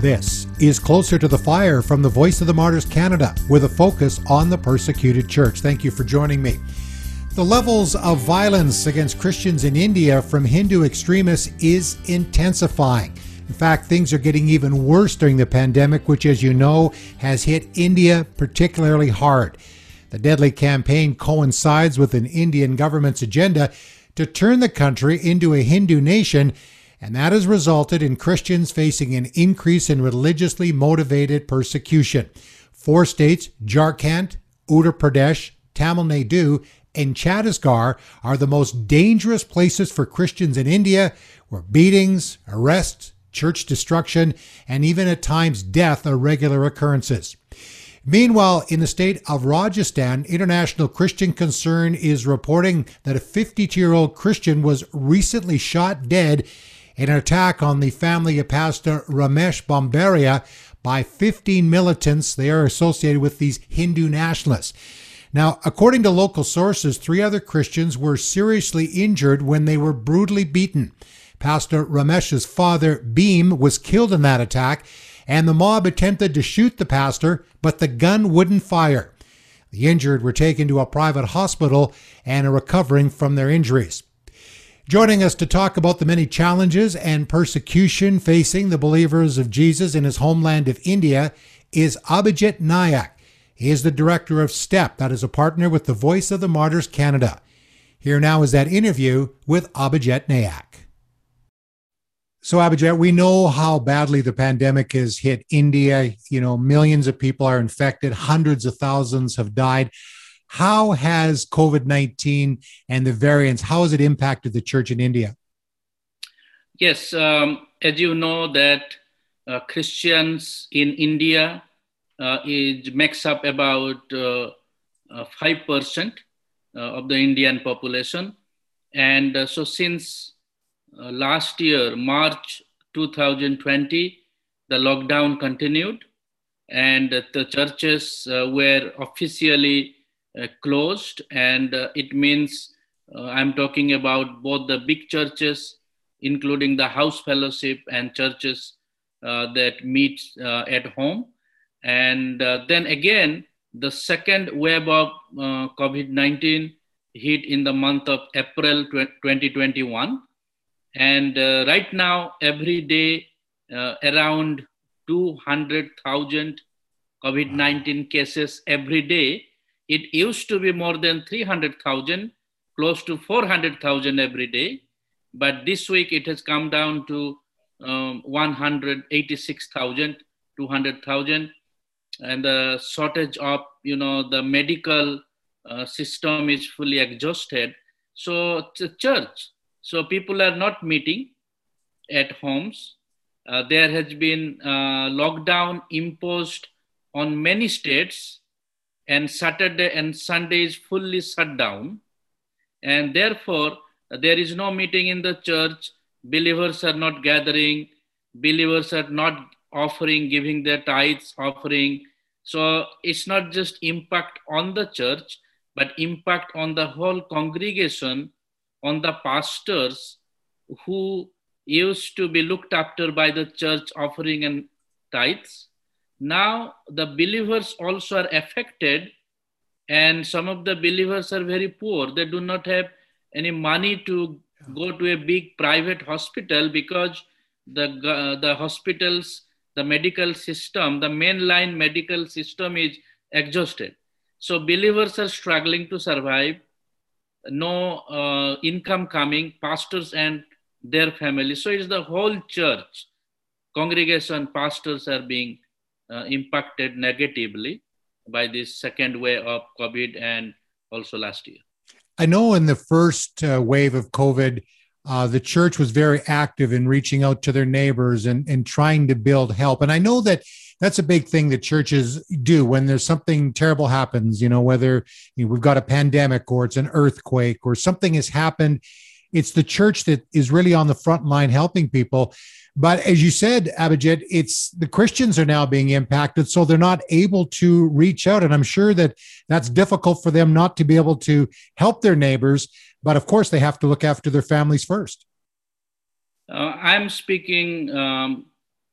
This is Closer to the Fire from the Voice of the Martyrs Canada with a focus on the persecuted church. Thank you for joining me. The levels of violence against Christians in India from Hindu extremists is intensifying. In fact, things are getting even worse during the pandemic, which, as you know, has hit India particularly hard. The deadly campaign coincides with an Indian government's agenda to turn the country into a Hindu nation and that has resulted in Christians facing an increase in religiously motivated persecution. Four states, Jharkhand, Uttar Pradesh, Tamil Nadu, and Chhattisgarh are the most dangerous places for Christians in India, where beatings, arrests, church destruction, and even at times death are regular occurrences. Meanwhile, in the state of Rajasthan, International Christian Concern is reporting that a 52 year old Christian was recently shot dead in an attack on the family of Pastor Ramesh Bombaria by 15 militants. They are associated with these Hindu nationalists. Now, according to local sources, three other Christians were seriously injured when they were brutally beaten. Pastor Ramesh's father, Beam, was killed in that attack, and the mob attempted to shoot the pastor, but the gun wouldn't fire. The injured were taken to a private hospital and are recovering from their injuries. Joining us to talk about the many challenges and persecution facing the believers of Jesus in his homeland of India is Abhijit Nayak. He is the director of STEP, that is a partner with the Voice of the Martyrs Canada. Here now is that interview with Abhijit Nayak. So, Abhijit, we know how badly the pandemic has hit India. You know, millions of people are infected, hundreds of thousands have died. How has COVID 19 and the variants, how has it impacted the church in India? Yes, um, as you know, that uh, Christians in India uh, is makes up about uh, uh five percent uh, of the Indian population, and uh, so since last year, March 2020, the lockdown continued, and the churches were officially uh, closed, and uh, it means uh, I'm talking about both the big churches, including the house fellowship and churches that meet at home. And then again, the second wave of COVID 19 hit in the month of April 2021. And uh, right now, every day, uh, around 200,000 COVID 19 cases every day. It used to be more than 300,000, close to 400,000 every day. But this week it has come down to um, 186,000, 200,000. And the shortage of, you know, the medical uh, system is fully exhausted. So the church, so people are not meeting at homes. Uh, there has been uh, lockdown imposed on many states and Saturday and Sunday is fully shut down. And therefore, there is no meeting in the church. Believers are not gathering. Believers are not offering, giving their tithes, offering. So it's not just impact on the church, but impact on the whole congregation, on the pastors who used to be looked after by the church offering and tithes now the believers also are affected and some of the believers are very poor. They do not have any money to go to a big private hospital because the uh, the hospitals the medical system the mainline medical system is exhausted. So believers are struggling to survive. No uh, income coming pastors and their family. So it's the whole church congregation pastors are being impacted negatively by this second wave of COVID and also last year. I know in the first uh, wave of COVID, uh, the church was very active in reaching out to their neighbors and, and trying to build help. And I know that that's a big thing that churches do when there's something terrible happens, you know, whether you know, we've got a pandemic or it's an earthquake or something has happened. It's the church that is really on the front line helping people. But as you said, Abhijit, it's the Christians are now being impacted, so they're not able to reach out. And I'm sure that that's difficult for them not to be able to help their neighbors. But of course, they have to look after their families first. Uh, I'm speaking um,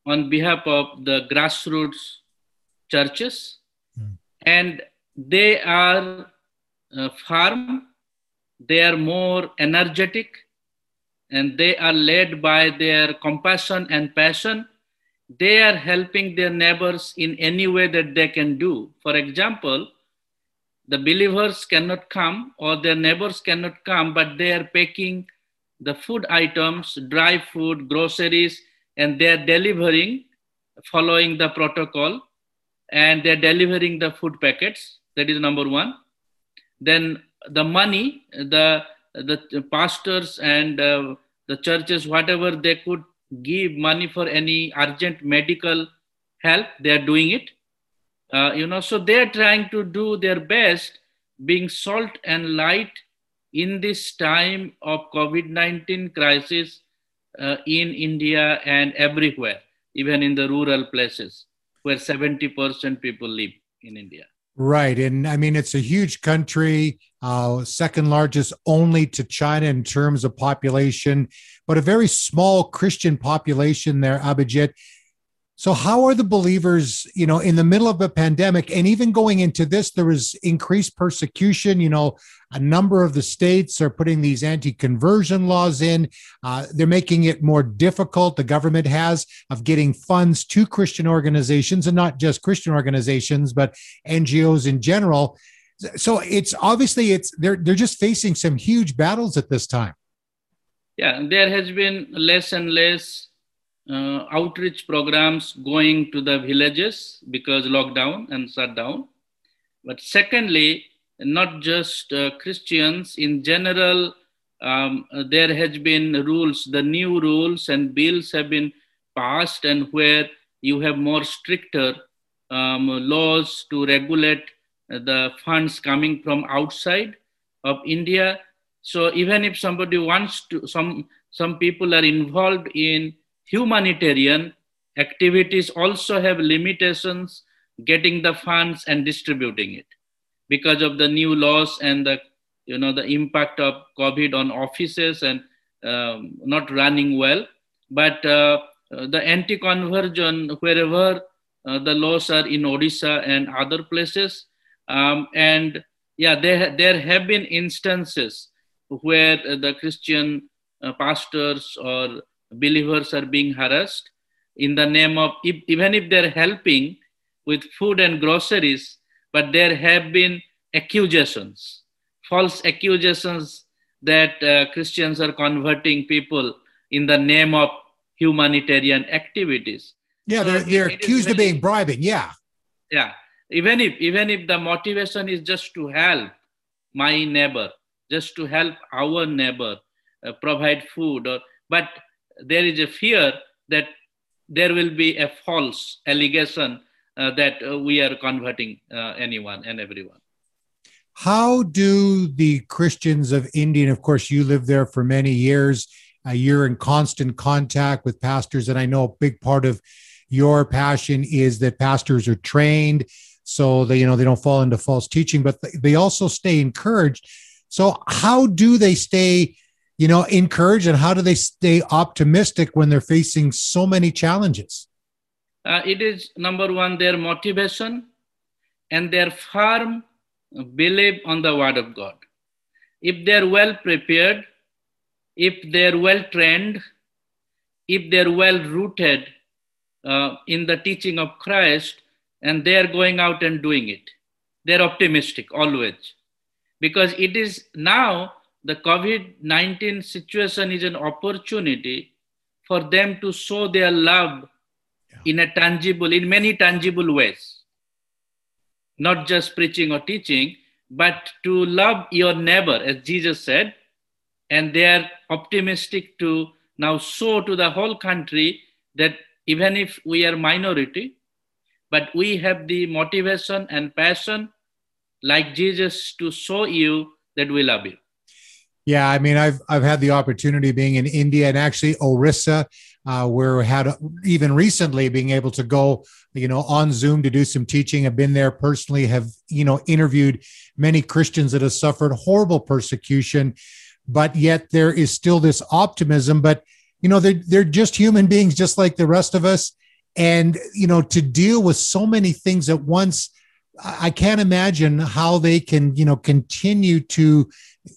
on behalf of the grassroots churches, mm. and they are uh, firm, they are more energetic, and they are led by their compassion and passion. They are helping their neighbors in any way that they can do. For example, the believers cannot come or their neighbors cannot come, but they are packing the food items, dry food, groceries, and they are delivering following the protocol and they're delivering the food packets. That is number one. Then the money, the the pastors and uh, the churches, whatever they could give money for any urgent medical help, they are doing it. Uh, you know, so they're trying to do their best, being salt and light in this time of COVID-19 crisis uh, in India and everywhere, even in the rural places where 70% people live in India. Right. And I mean, it's a huge country, uh, second largest only to China in terms of population, but a very small Christian population there, Abhijit. So, how are the believers, you know, in the middle of a pandemic and even going into this, there was increased persecution. You know, a number of the states are putting these anti conversion laws in. Uh, they're making it more difficult, the government has, of getting funds to Christian organizations and not just Christian organizations, but NGOs in general. So, it's obviously it's they're they're just facing some huge battles at this time. Yeah, there has been less and less uh, outreach programs going to the villages because lockdown and shutdown. But secondly, not just uh, Christians, in general, um, there has been rules, the new rules and bills have been passed and where you have more stricter um, laws to regulate the funds coming from outside of India. So even if somebody wants to, some, some people are involved in humanitarian activities also have limitations getting the funds and distributing it because of the new laws and the you know the impact of covid on offices and um, not running well but uh, the anti-conversion wherever uh, the laws are in odisha and other places um, and yeah there, there have been instances where the christian uh, pastors or believers are being harassed in the name of if, even if they're helping with food and groceries but there have been accusations false accusations that uh, christians are converting people in the name of humanitarian activities. Yeah so they're, they're accused of being bribing yeah. Yeah even if even if the motivation is just to help my neighbor just to help our neighbor uh, provide food or but there is a fear that there will be a false allegation uh, that uh, we are converting uh, anyone and everyone. How do the Christians of India, of course, you lived there for many years, uh, you're in constant contact with pastors, and I know a big part of your passion is that pastors are trained so they you know they don't fall into false teaching but they also stay encouraged so how do they stay you know, encouraged and how do they stay optimistic when they're facing so many challenges? Uh, it is number one, their motivation and their firm belief on the word of God. If they're well prepared, if they're well trained, if they're well rooted uh, in the teaching of Christ, and they're going out and doing it, they're optimistic always. Because it is now the COVID 19 situation is an opportunity for them to show their love yeah. in a tangible, in many tangible ways. Not just preaching or teaching, but to love your neighbor, as Jesus said. And they are optimistic to now show to the whole country that even if we are minority, but we have the motivation and passion like Jesus to show you that we love you. Yeah, I mean, I've I've had the opportunity being in India and actually Orissa, uh, where we had even recently being able to go, you know, on Zoom to do some teaching. I've been there personally, have you know interviewed many Christians that have suffered horrible persecution, but yet there is still this optimism. But you know, they're they're just human beings, just like the rest of us. And you know to deal with so many things at once i can't imagine how they can you know continue to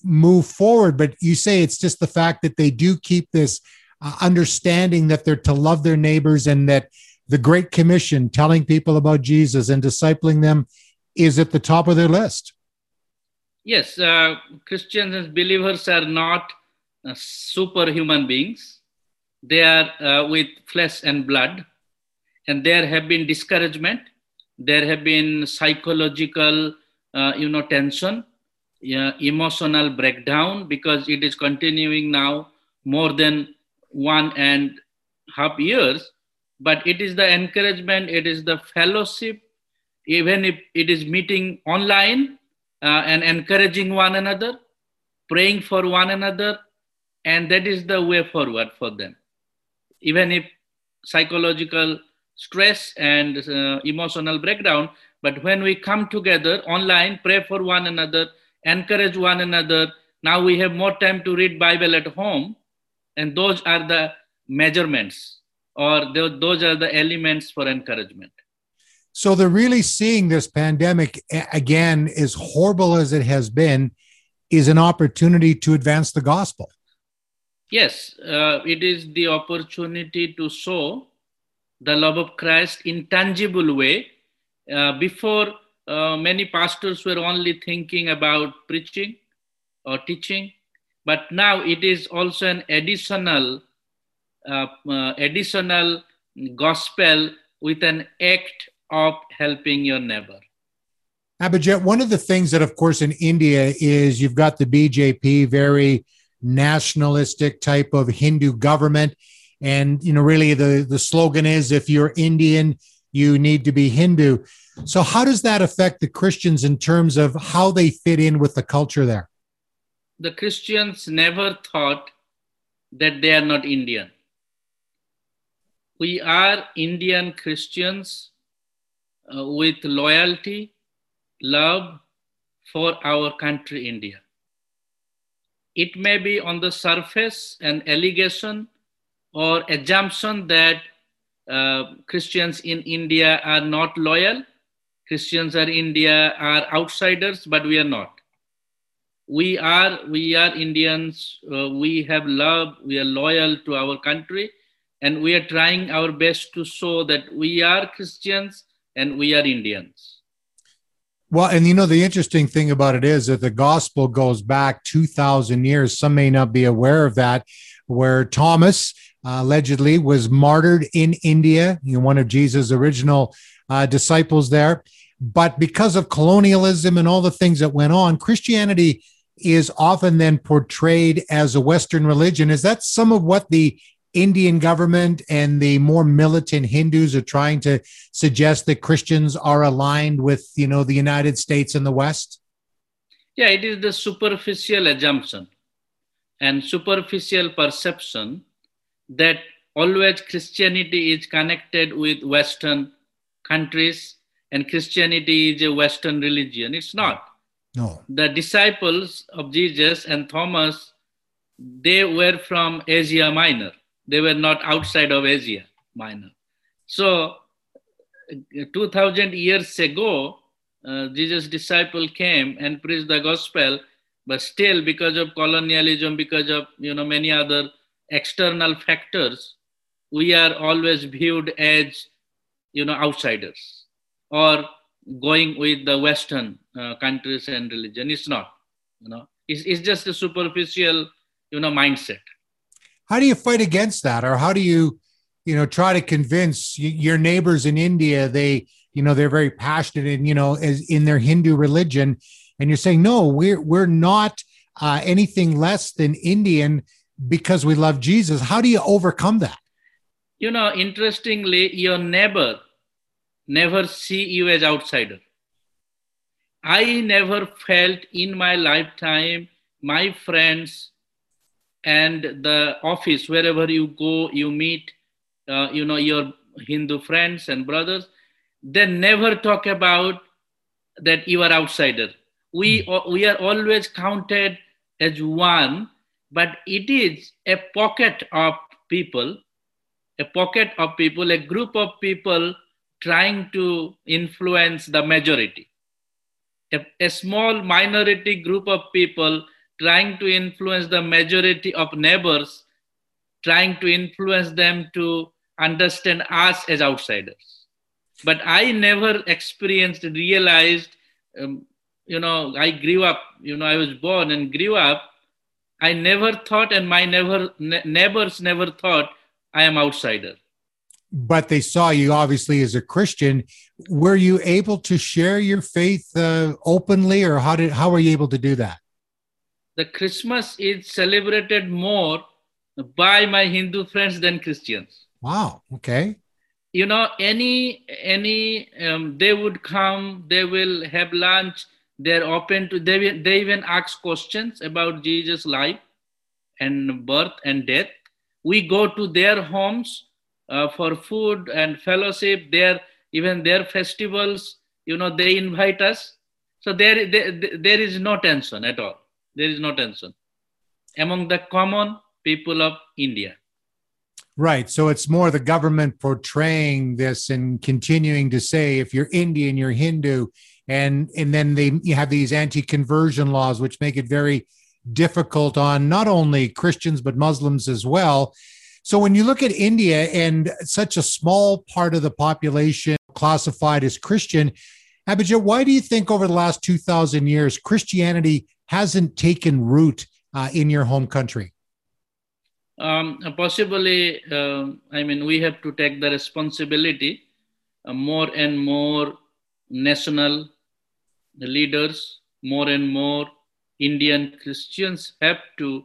move forward. But you say it's just the fact that they do keep this uh, understanding that they're to love their neighbors and that the great commission telling people about jesus and discipling them is at the top of their list. Yes uh, christians and believers are not uh, superhuman beings. They are uh, with flesh and blood and there have been discouragement. There have been psychological uh, you know tension emotional breakdown because it is continuing now more than one and half years. But it is the encouragement it is the fellowship. Even if it is meeting online uh, and encouraging one another praying for one another and that is the way forward for them. Even if psychological stress and uh, emotional breakdown. But when we come together online, pray for one another, encourage one another. Now we have more time to read Bible at home, and those are the measurements or those are the elements for encouragement. So they're really seeing this pandemic again, as horrible as it has been, is an opportunity to advance the gospel. Yes, uh, it is the opportunity to show the love of Christ in tangible way. Uh, before, uh, many pastors were only thinking about preaching or teaching, but now it is also an additional, uh, uh additional gospel with an act of helping your neighbor. Abhijit, one of the things that, of course, in India is you've got the BJP, very nationalistic type of Hindu government and you know really the the slogan is if you're indian you need to be hindu. So how does that affect the christians in terms of how they fit in with the culture there? The christians never thought that they are not indian. We are indian christians uh, with loyalty love for our country india. It may be on the surface an allegation or assumption that uh, Christians in India are not loyal. Christians in India are outsiders, but we are not. We are we are Indians. Uh, we have love. We are loyal to our country, and we are trying our best to show that we are Christians and we are Indians. Well, and you know, the interesting thing about it is that the gospel goes back 2,000 years. Some may not be aware of that, where Thomas, allegedly was martyred in India, you know, one of Jesus' original uh, disciples there. But because of colonialism and all the things that went on, Christianity is often then portrayed as a Western religion. Is that some of what the Indian government and the more militant Hindus are trying to suggest that Christians are aligned with, you know, the United States and the West? Yeah, it is the superficial assumption and superficial perception that always Christianity is connected with Western countries and Christianity is a Western religion. It's not. No. The disciples of Jesus and Thomas, they were from Asia Minor. They were not outside of Asia Minor. So, 2000 years ago, uh, Jesus' disciple came and preached the gospel, but still, because of colonialism, because of you know many other external factors, we are always viewed as, you know, outsiders or going with the Western uh, countries and religion. It's not, you know, it's, it's just a superficial, you know, mindset. How do you fight against that? Or how do you, you know, try to convince your neighbors in India, they, you know, they're very passionate in, you know, as in their Hindu religion. And you're saying, no, we're, we're not uh, anything less than Indian because we love Jesus. How do you overcome that? You know, interestingly, your neighbor never see you as outsider. I never felt in my lifetime my friends and the office wherever you go you meet uh, you know your hindu friends and brothers they never talk about that you are outsider we mm. we are always counted as one but it is a pocket of people a pocket of people, a group of people trying to influence the majority. A, a, small minority group of people trying to influence the majority of neighbors, trying to influence them to understand us as outsiders. But I never experienced, realized, um, you know, I grew up, you know, I was born and grew up. I never thought, and my never ne- neighbors never thought I am outsider. But they saw you obviously as a Christian. Were you able to share your faith uh, openly, or how did how were you able to do that? The Christmas is celebrated more by my Hindu friends than Christians. Wow. Okay. You know, any any um, they would come. They will have lunch. They're open to. They they even ask questions about Jesus' life and birth and death. We go to their homes uh, for food and fellowship their even their festivals you know they invite us. So there, there there is no tension at all. There is no tension among the common people of india. Right. So it's more the government portraying this and continuing to say if you're indian you're hindu and and then they you have these anti-conversion laws which make it very difficult on not only Christians, but Muslims as well. So when you look at India and such a small part of the population classified as Christian, Abhijit, why do you think over the last 2,000 years Christianity hasn't taken root uh, in your home country? Um, possibly, uh, I mean, we have to take the responsibility. Uh, more and more national leaders, more and more Indian Christians have to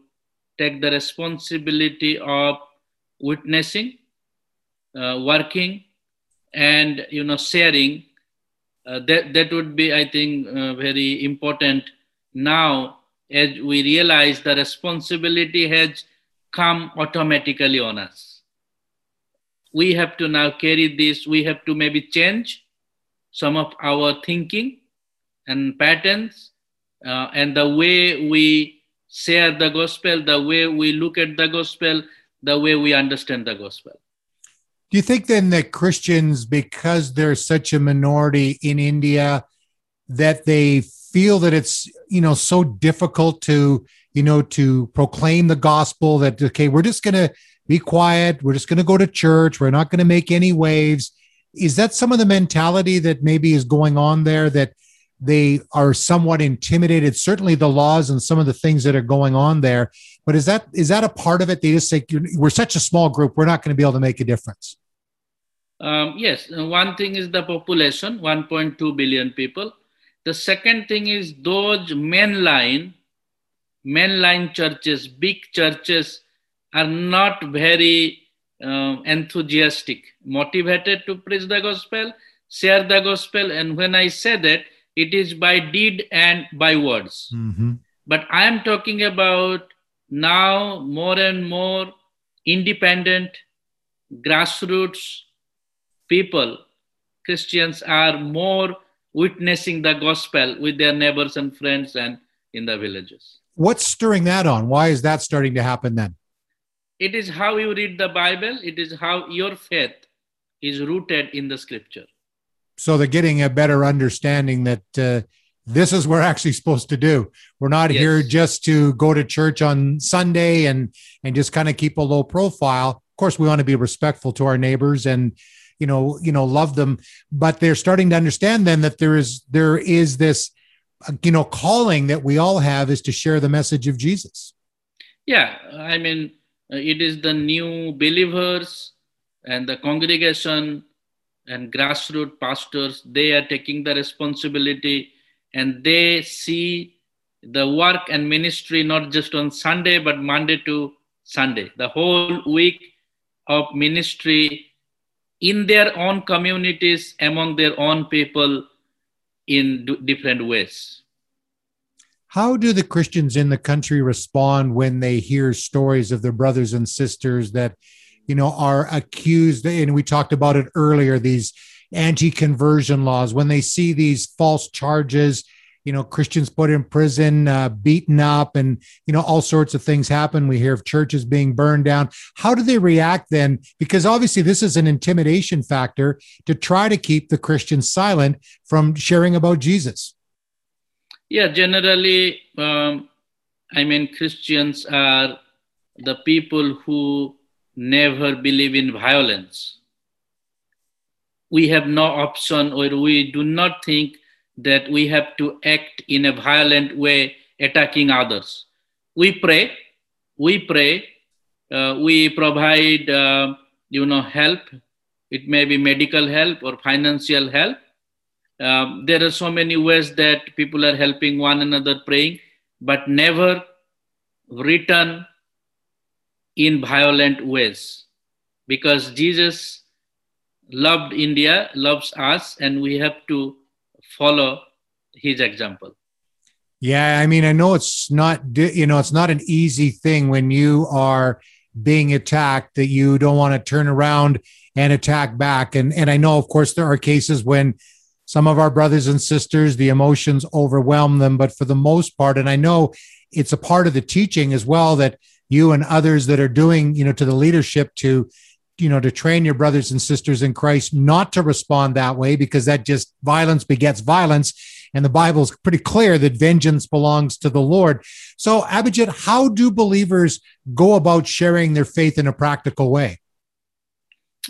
take the responsibility of witnessing, uh, working, and you know sharing. Uh, that that would be, I think, uh, very important now as we realize the responsibility has come automatically on us. We have to now carry this. We have to maybe change some of our thinking and patterns uh, and the way we share the gospel, the way we look at the gospel, the way we understand the gospel. Do you think then that Christians, because they're such a minority in India, that they feel that it's you know so difficult to you know to proclaim the gospel that okay we're just going to be quiet we're just going to go to church we're not going to make any waves is that some of the mentality that maybe is going on there that they are somewhat intimidated. Certainly the laws and some of the things that are going on there but is that is that a part of it? They just say we're such a small group we're not going to be able to make a difference. Um, yes one thing is the population 1.2 billion people. The second thing is those mainline mainline churches big churches are not very uh, enthusiastic motivated to preach the gospel share the gospel and when i say that it is by deed and by words. Mm-hmm. But I am talking about now more and more independent, grassroots people, Christians are more witnessing the gospel with their neighbors and friends and in the villages. What's stirring that on? Why is that starting to happen then? It is how you read the Bible, it is how your faith is rooted in the scripture so they're getting a better understanding that uh, this is what we're actually supposed to do. We're not yes. here just to go to church on Sunday and and just kind of keep a low profile. Of course, we want to be respectful to our neighbors and you know you know love them, but they're starting to understand then that there is there is this you know calling that we all have is to share the message of Jesus. Yeah, I mean it is the new believers and the congregation and grassroots pastors, they are taking the responsibility and they see the work and ministry not just on Sunday, but Monday to Sunday, the whole week of ministry in their own communities, among their own people in d- different ways. How do the Christians in the country respond when they hear stories of their brothers and sisters that you know, are accused, and we talked about it earlier, these anti conversion laws, when they see these false charges you know christians put in prison uh, beaten up and you know all sorts of things happen. We hear of churches being burned down. How do they react then? Because obviously this is an intimidation factor to try to keep the christians silent from sharing about jesus. Yeah generally um, i mean christians are the people who never believe in violence we have no option or we do not think that we have to act in a violent way attacking others. We pray, we pray, uh, we provide, uh, you know, help. It may be medical help or financial help. Um, there are so many ways that people are helping one another praying, but never written in violent ways because Jesus loved India, loves us, and we have to follow his example. Yeah, I mean, I know it's not, you know, it's not an easy thing when you are being attacked that you don't want to turn around and attack back. And and I know, of course, there are cases when some of our brothers and sisters, the emotions overwhelm them, but for the most part, and I know it's a part of the teaching as well that you and others that are doing, you know, to the leadership to you know to train your brothers and sisters in christ not to respond that way because that just violence begets violence. And the bible is pretty clear that vengeance belongs to the lord. So abhijit how do believers go about sharing their faith in a practical way?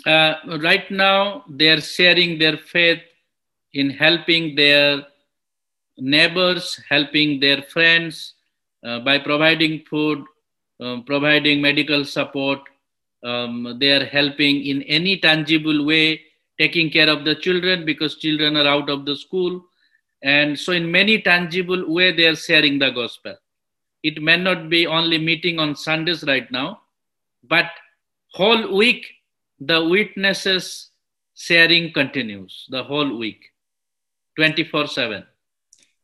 Uh, right now they're sharing their faith in helping their neighbors helping their friends uh, by providing food uh, providing medical support. Um, they are helping in any tangible way taking care of the children because children are out of the school. And so in many tangible way they are sharing the gospel. It may not be only meeting on sundays right now but whole week the witnesses sharing continues the whole week 24 7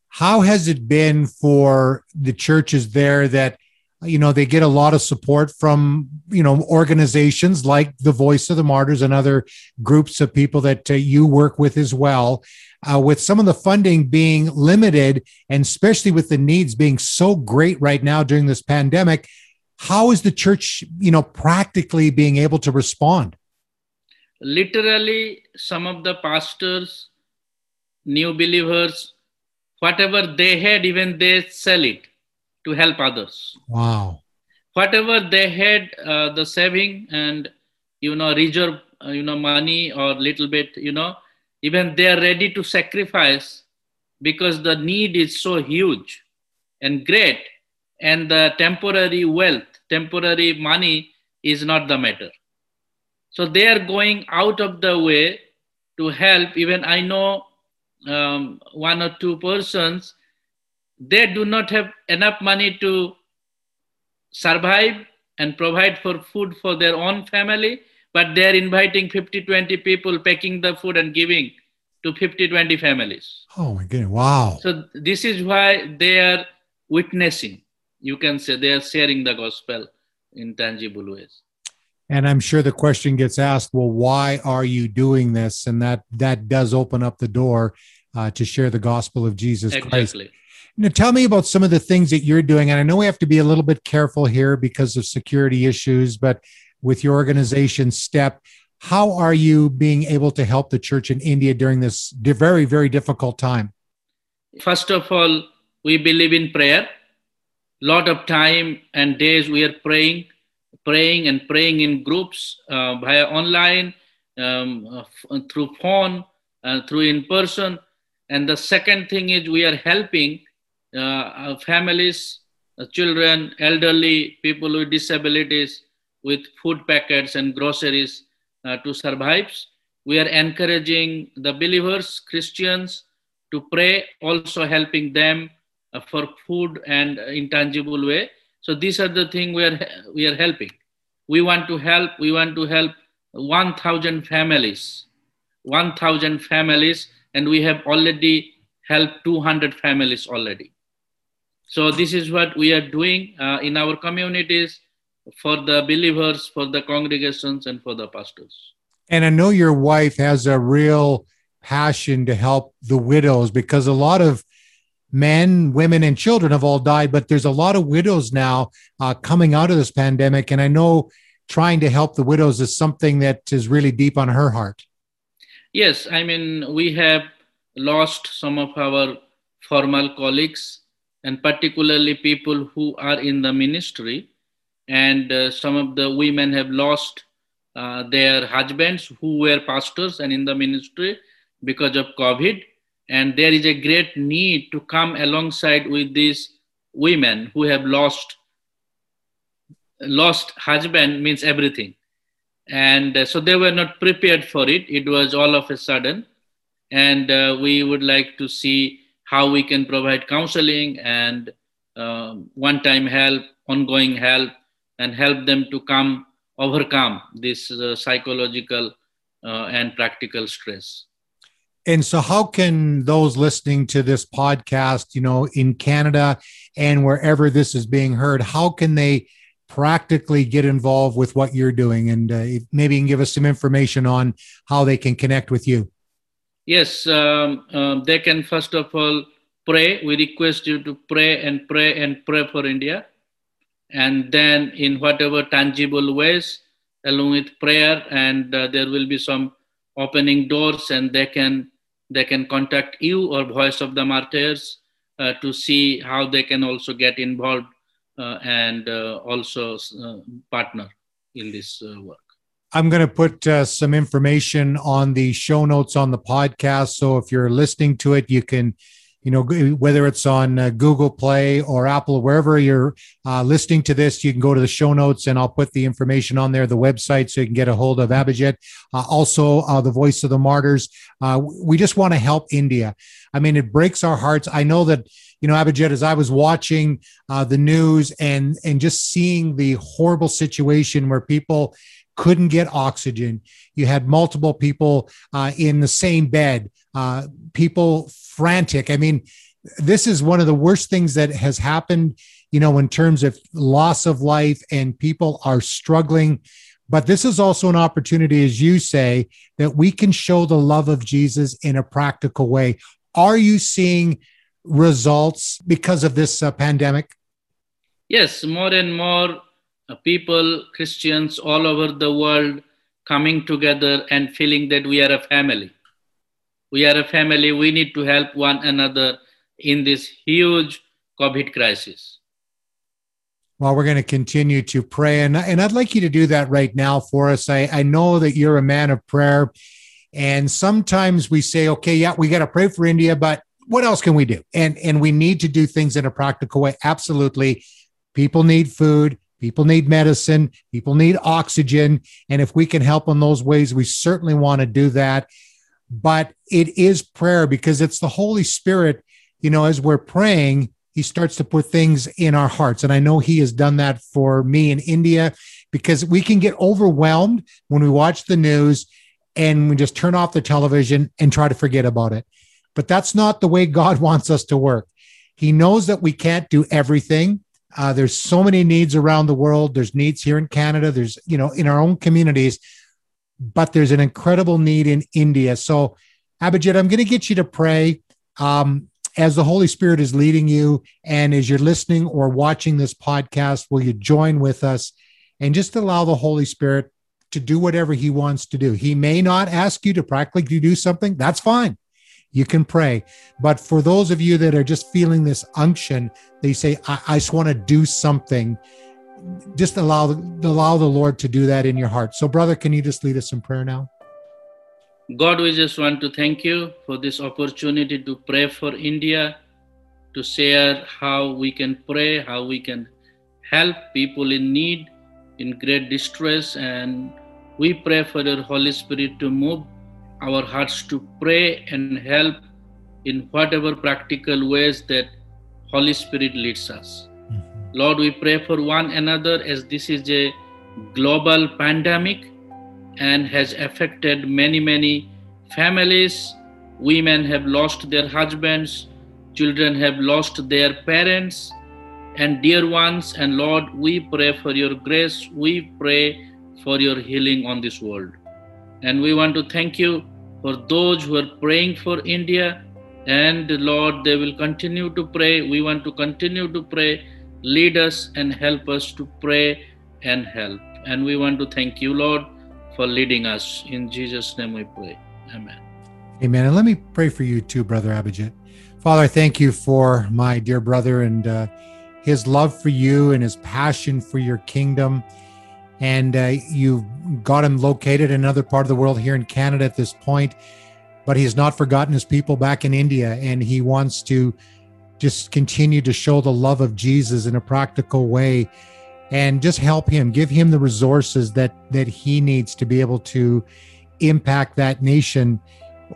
how has it been for the churches there that you know they get a lot of support from you know organizations like the voice of the martyrs and other groups of people that uh, you work with as well uh, with some of the funding being limited and especially with the needs being so great right now during this pandemic how is the church you know practically being able to respond? Literally some of the pastors new believers whatever they had even they sell it to help others. Wow. Whatever they had, uh, the saving and you know reserve, uh, you know money or little bit, you know, even they are ready to sacrifice because the need is so huge and great, and the temporary wealth, temporary money is not the matter. So they are going out of the way to help. Even I know um, one or two persons they do not have enough money to survive and provide for food for their own family, but they're inviting 50, 20 people, packing the food and giving to 50, 20 families. Oh my goodness. Wow. So this is why they are witnessing. You can say they are sharing the gospel in tangible ways. And I'm sure the question gets asked, well, why are you doing this? And that that does open up the door uh, to share the gospel of Jesus exactly. Christ. Now, tell me about some of the things that you're doing. And I know we have to be a little bit careful here because of security issues, but with your organization, STEP, how are you being able to help the church in India during this very, very difficult time? First of all, we believe in prayer. Lot of time and days we are praying, praying and praying in groups uh, via online, um, uh, through phone, uh, through in person. And the second thing is we are helping uh, families, uh, children, elderly, people with disabilities, with food packets and groceries uh, to survive. We are encouraging the believers, Christians, to pray, also helping them uh, for food and intangible way. So these are the things we are we are helping. We want to help. We want to help 1,000 families, 1,000 families, and we have already helped 200 families already. So this is what we are doing uh, in our communities for the believers, for the congregations, and for the pastors. And I know your wife has a real passion to help the widows because a lot of men, women, and children have all died, but there's a lot of widows now uh, coming out of this pandemic. And I know trying to help the widows is something that is really deep on her heart. Yes, I mean, we have lost some of our formal colleagues, and particularly people who are in the ministry. And uh, some of the women have lost uh, their husbands who were pastors and in the ministry because of COVID and there is a great need to come alongside with these women who have lost lost husband means everything and uh, so they were not prepared for it it was all of a sudden and uh, we would like to see how we can provide counseling and uh, one time help ongoing help and help them to come overcome this uh, psychological uh, and practical stress and so, how can those listening to this podcast, you know, in Canada and wherever this is being heard, how can they practically get involved with what you're doing? And uh, maybe you can give us some information on how they can connect with you. Yes, um, um, they can first of all pray. We request you to pray and pray and pray for India. And then, in whatever tangible ways, along with prayer, and uh, there will be some opening doors and they can they can contact you or voice of the martyrs uh, to see how they can also get involved uh, and uh, also uh, partner in this uh, work i'm going to put uh, some information on the show notes on the podcast so if you're listening to it you can you know, whether it's on uh, Google Play or Apple, wherever you're uh, listening to this, you can go to the show notes and I'll put the information on there, the website, so you can get a hold of Abhijit. Uh, also, uh, the Voice of the Martyrs. Uh, we just want to help India. I mean, it breaks our hearts. I know that, you know, Abhijit, as I was watching uh, the news and and just seeing the horrible situation where people couldn't get oxygen, you had multiple people in the same bed uh, people frantic. I mean, this is one of the worst things that has happened, you know, in terms of loss of life and people are struggling. But this is also an opportunity, as you say, that we can show the love of Jesus in a practical way. Are you seeing results because of this uh, pandemic? Yes, more and more uh, people, Christians all over the world, coming together and feeling that we are a family we are a family. We need to help one another in this huge COVID crisis. Well, we're going to continue to pray. And, and I'd like you to do that right now for us. I, I know that you're a man of prayer. And sometimes we say, okay, yeah, we got to pray for India, but what else can we do? And, and we need to do things in a practical way. Absolutely. People need food. People need medicine. People need oxygen. And if we can help in those ways, we certainly want to do that but it is prayer because it's the Holy Spirit, you know, as we're praying, he starts to put things in our hearts. And I know he has done that for me in India because we can get overwhelmed when we watch the news and we just turn off the television and try to forget about it. But that's not the way God wants us to work. He knows that we can't do everything. Uh, there's so many needs around the world. There's needs here in Canada. There's, you know, in our own communities but there's an incredible need in India. So, Abhijit, I'm going to get you to pray um, as the Holy Spirit is leading you. And as you're listening or watching this podcast, will you join with us and just allow the Holy Spirit to do whatever he wants to do? He may not ask you to practically do something. That's fine. You can pray. But for those of you that are just feeling this unction, they say, I, I just want to do something just allow allow the Lord to do that in your heart. So, brother, can you just lead us in prayer now? God, we just want to thank you for this opportunity to pray for India, to share how we can pray, how we can help people in need, in great distress. And we pray for your Holy Spirit to move our hearts to pray and help in whatever practical ways that Holy Spirit leads us. Mm-hmm. Lord, we pray for one another as this is a global pandemic and has affected many, many families. Women have lost their husbands, children have lost their parents and dear ones. And Lord, we pray for your grace. We pray for your healing on this world. And we want to thank you for those who are praying for India, And Lord, they will continue to pray. We want to continue to pray. Lead us and help us to pray and help. And we want to thank you, Lord, for leading us. In Jesus' name we pray. Amen. Amen. And let me pray for you too, Brother Abhijit. Father, thank you for my dear brother and uh, his love for you and his passion for your kingdom. And uh, you've got him located in another part of the world here in Canada at this point, but he has not forgotten his people back in India. And he wants to just continue to show the love of Jesus in a practical way and just help him, give him the resources that, that he needs to be able to impact that nation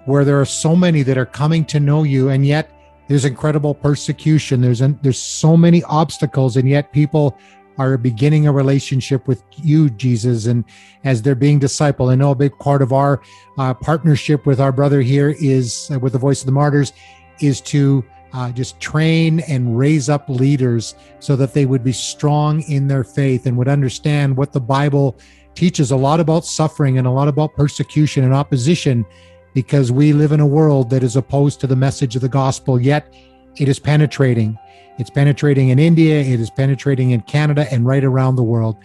where there are so many that are coming to know you and yet there's incredible persecution there's an, there's so many obstacles and yet people are beginning a relationship with you jesus and as they're being discipled. I know a big part of our uh, partnership with our brother here is uh, with the voice of the martyrs is to uh, just train and raise up leaders so that they would be strong in their faith and would understand what the bible teaches a lot about suffering and a lot about persecution and opposition because we live in a world that is opposed to the message of the gospel, yet it is penetrating. It's penetrating in India, it is penetrating in Canada, and right around the world.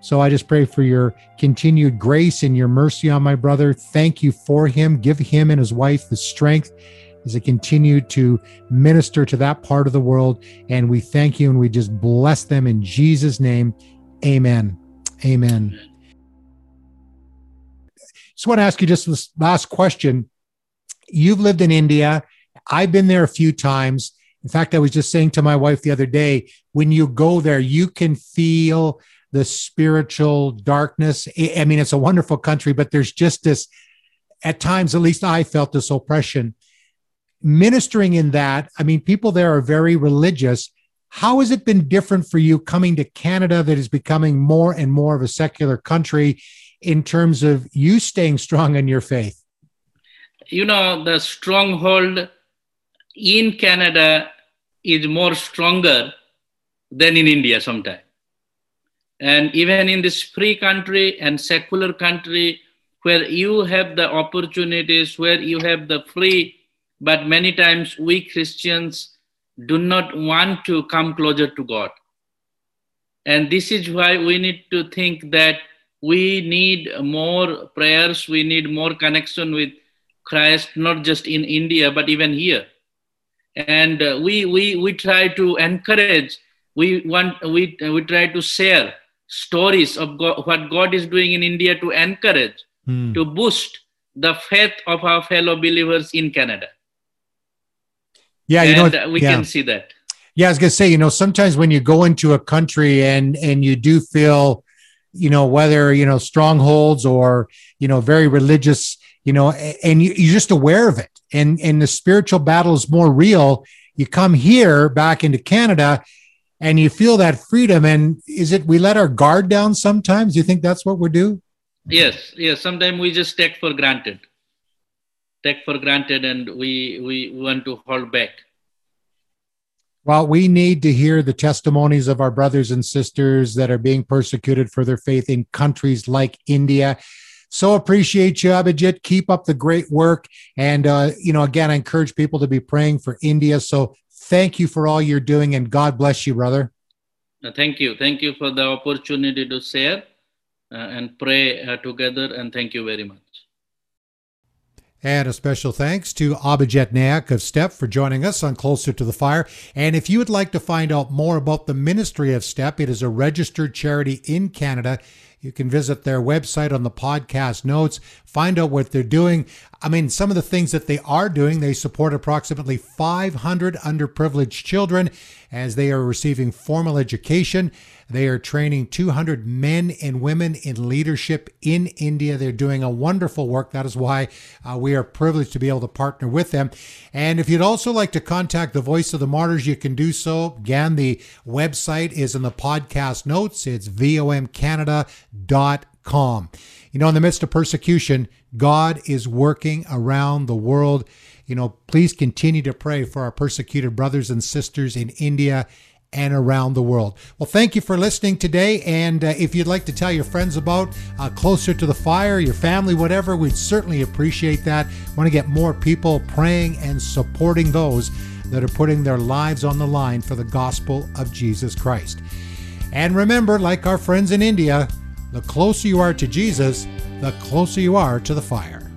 So I just pray for your continued grace and your mercy on my brother. Thank you for him. Give him and his wife the strength as they continue to minister to that part of the world. And we thank you and we just bless them in Jesus' name. Amen. Amen. Just want to ask you just this last question. You've lived in India. I've been there a few times. In fact, I was just saying to my wife the other day, when you go there, you can feel the spiritual darkness. I mean, it's a wonderful country, but there's just this, at times, at least I felt this oppression. Ministering in that, I mean, people there are very religious. How has it been different for you coming to Canada that is becoming more and more of a secular country? in terms of you staying strong in your faith? You know, the stronghold in Canada is more stronger than in India sometimes. And even in this free country and secular country where you have the opportunities, where you have the free, but many times we Christians do not want to come closer to God. And this is why we need to think that we need more prayers we need more connection with christ not just in india but even here and uh, we we we try to encourage we want we we try to share stories of god, what god is doing in india to encourage hmm. to boost the faith of our fellow believers in canada yeah you and know uh, we yeah. can see that yeah i was going to say you know sometimes when you go into a country and and you do feel you know, whether, you know, strongholds or, you know, very religious, you know, and you, are just aware of it. And, and the spiritual battle is more real. You come here back into Canada and you feel that freedom. And is it, we let our guard down sometimes? You think that's what we do? Yes. Yes. Sometimes we just take for granted, take for granted and we, we want to hold back. Well, we need to hear the testimonies of our brothers and sisters that are being persecuted for their faith in countries like India. So appreciate you, Abhijit. Keep up the great work. And, uh, you know, again, I encourage people to be praying for India. So thank you for all you're doing and God bless you, brother. Uh, thank you. Thank you for the opportunity to share uh, and pray uh, together. And thank you very much. And a special thanks to Abhijit Nayak of STEP for joining us on Closer to the Fire. And if you would like to find out more about the ministry of STEP, it is a registered charity in Canada. You can visit their website on the podcast notes, find out what they're doing. I mean, some of the things that they are doing, they support approximately 500 underprivileged children as they are receiving formal education. They are training 200 men and women in leadership in India. They're doing a wonderful work. That is why uh, we are privileged to be able to partner with them. And if you'd also like to contact the Voice of the Martyrs, you can do so. Again, the website is in the podcast notes. It's vomcanada.com. You know, in the midst of persecution, God is working around the world. You know, please continue to pray for our persecuted brothers and sisters in India and around the world. Well, thank you for listening today. And uh, if you'd like to tell your friends about uh, Closer to the Fire, your family, whatever, we'd certainly appreciate that. Want to get more people praying and supporting those that are putting their lives on the line for the gospel of Jesus Christ. And remember, like our friends in India, the closer you are to Jesus, the closer you are to the fire.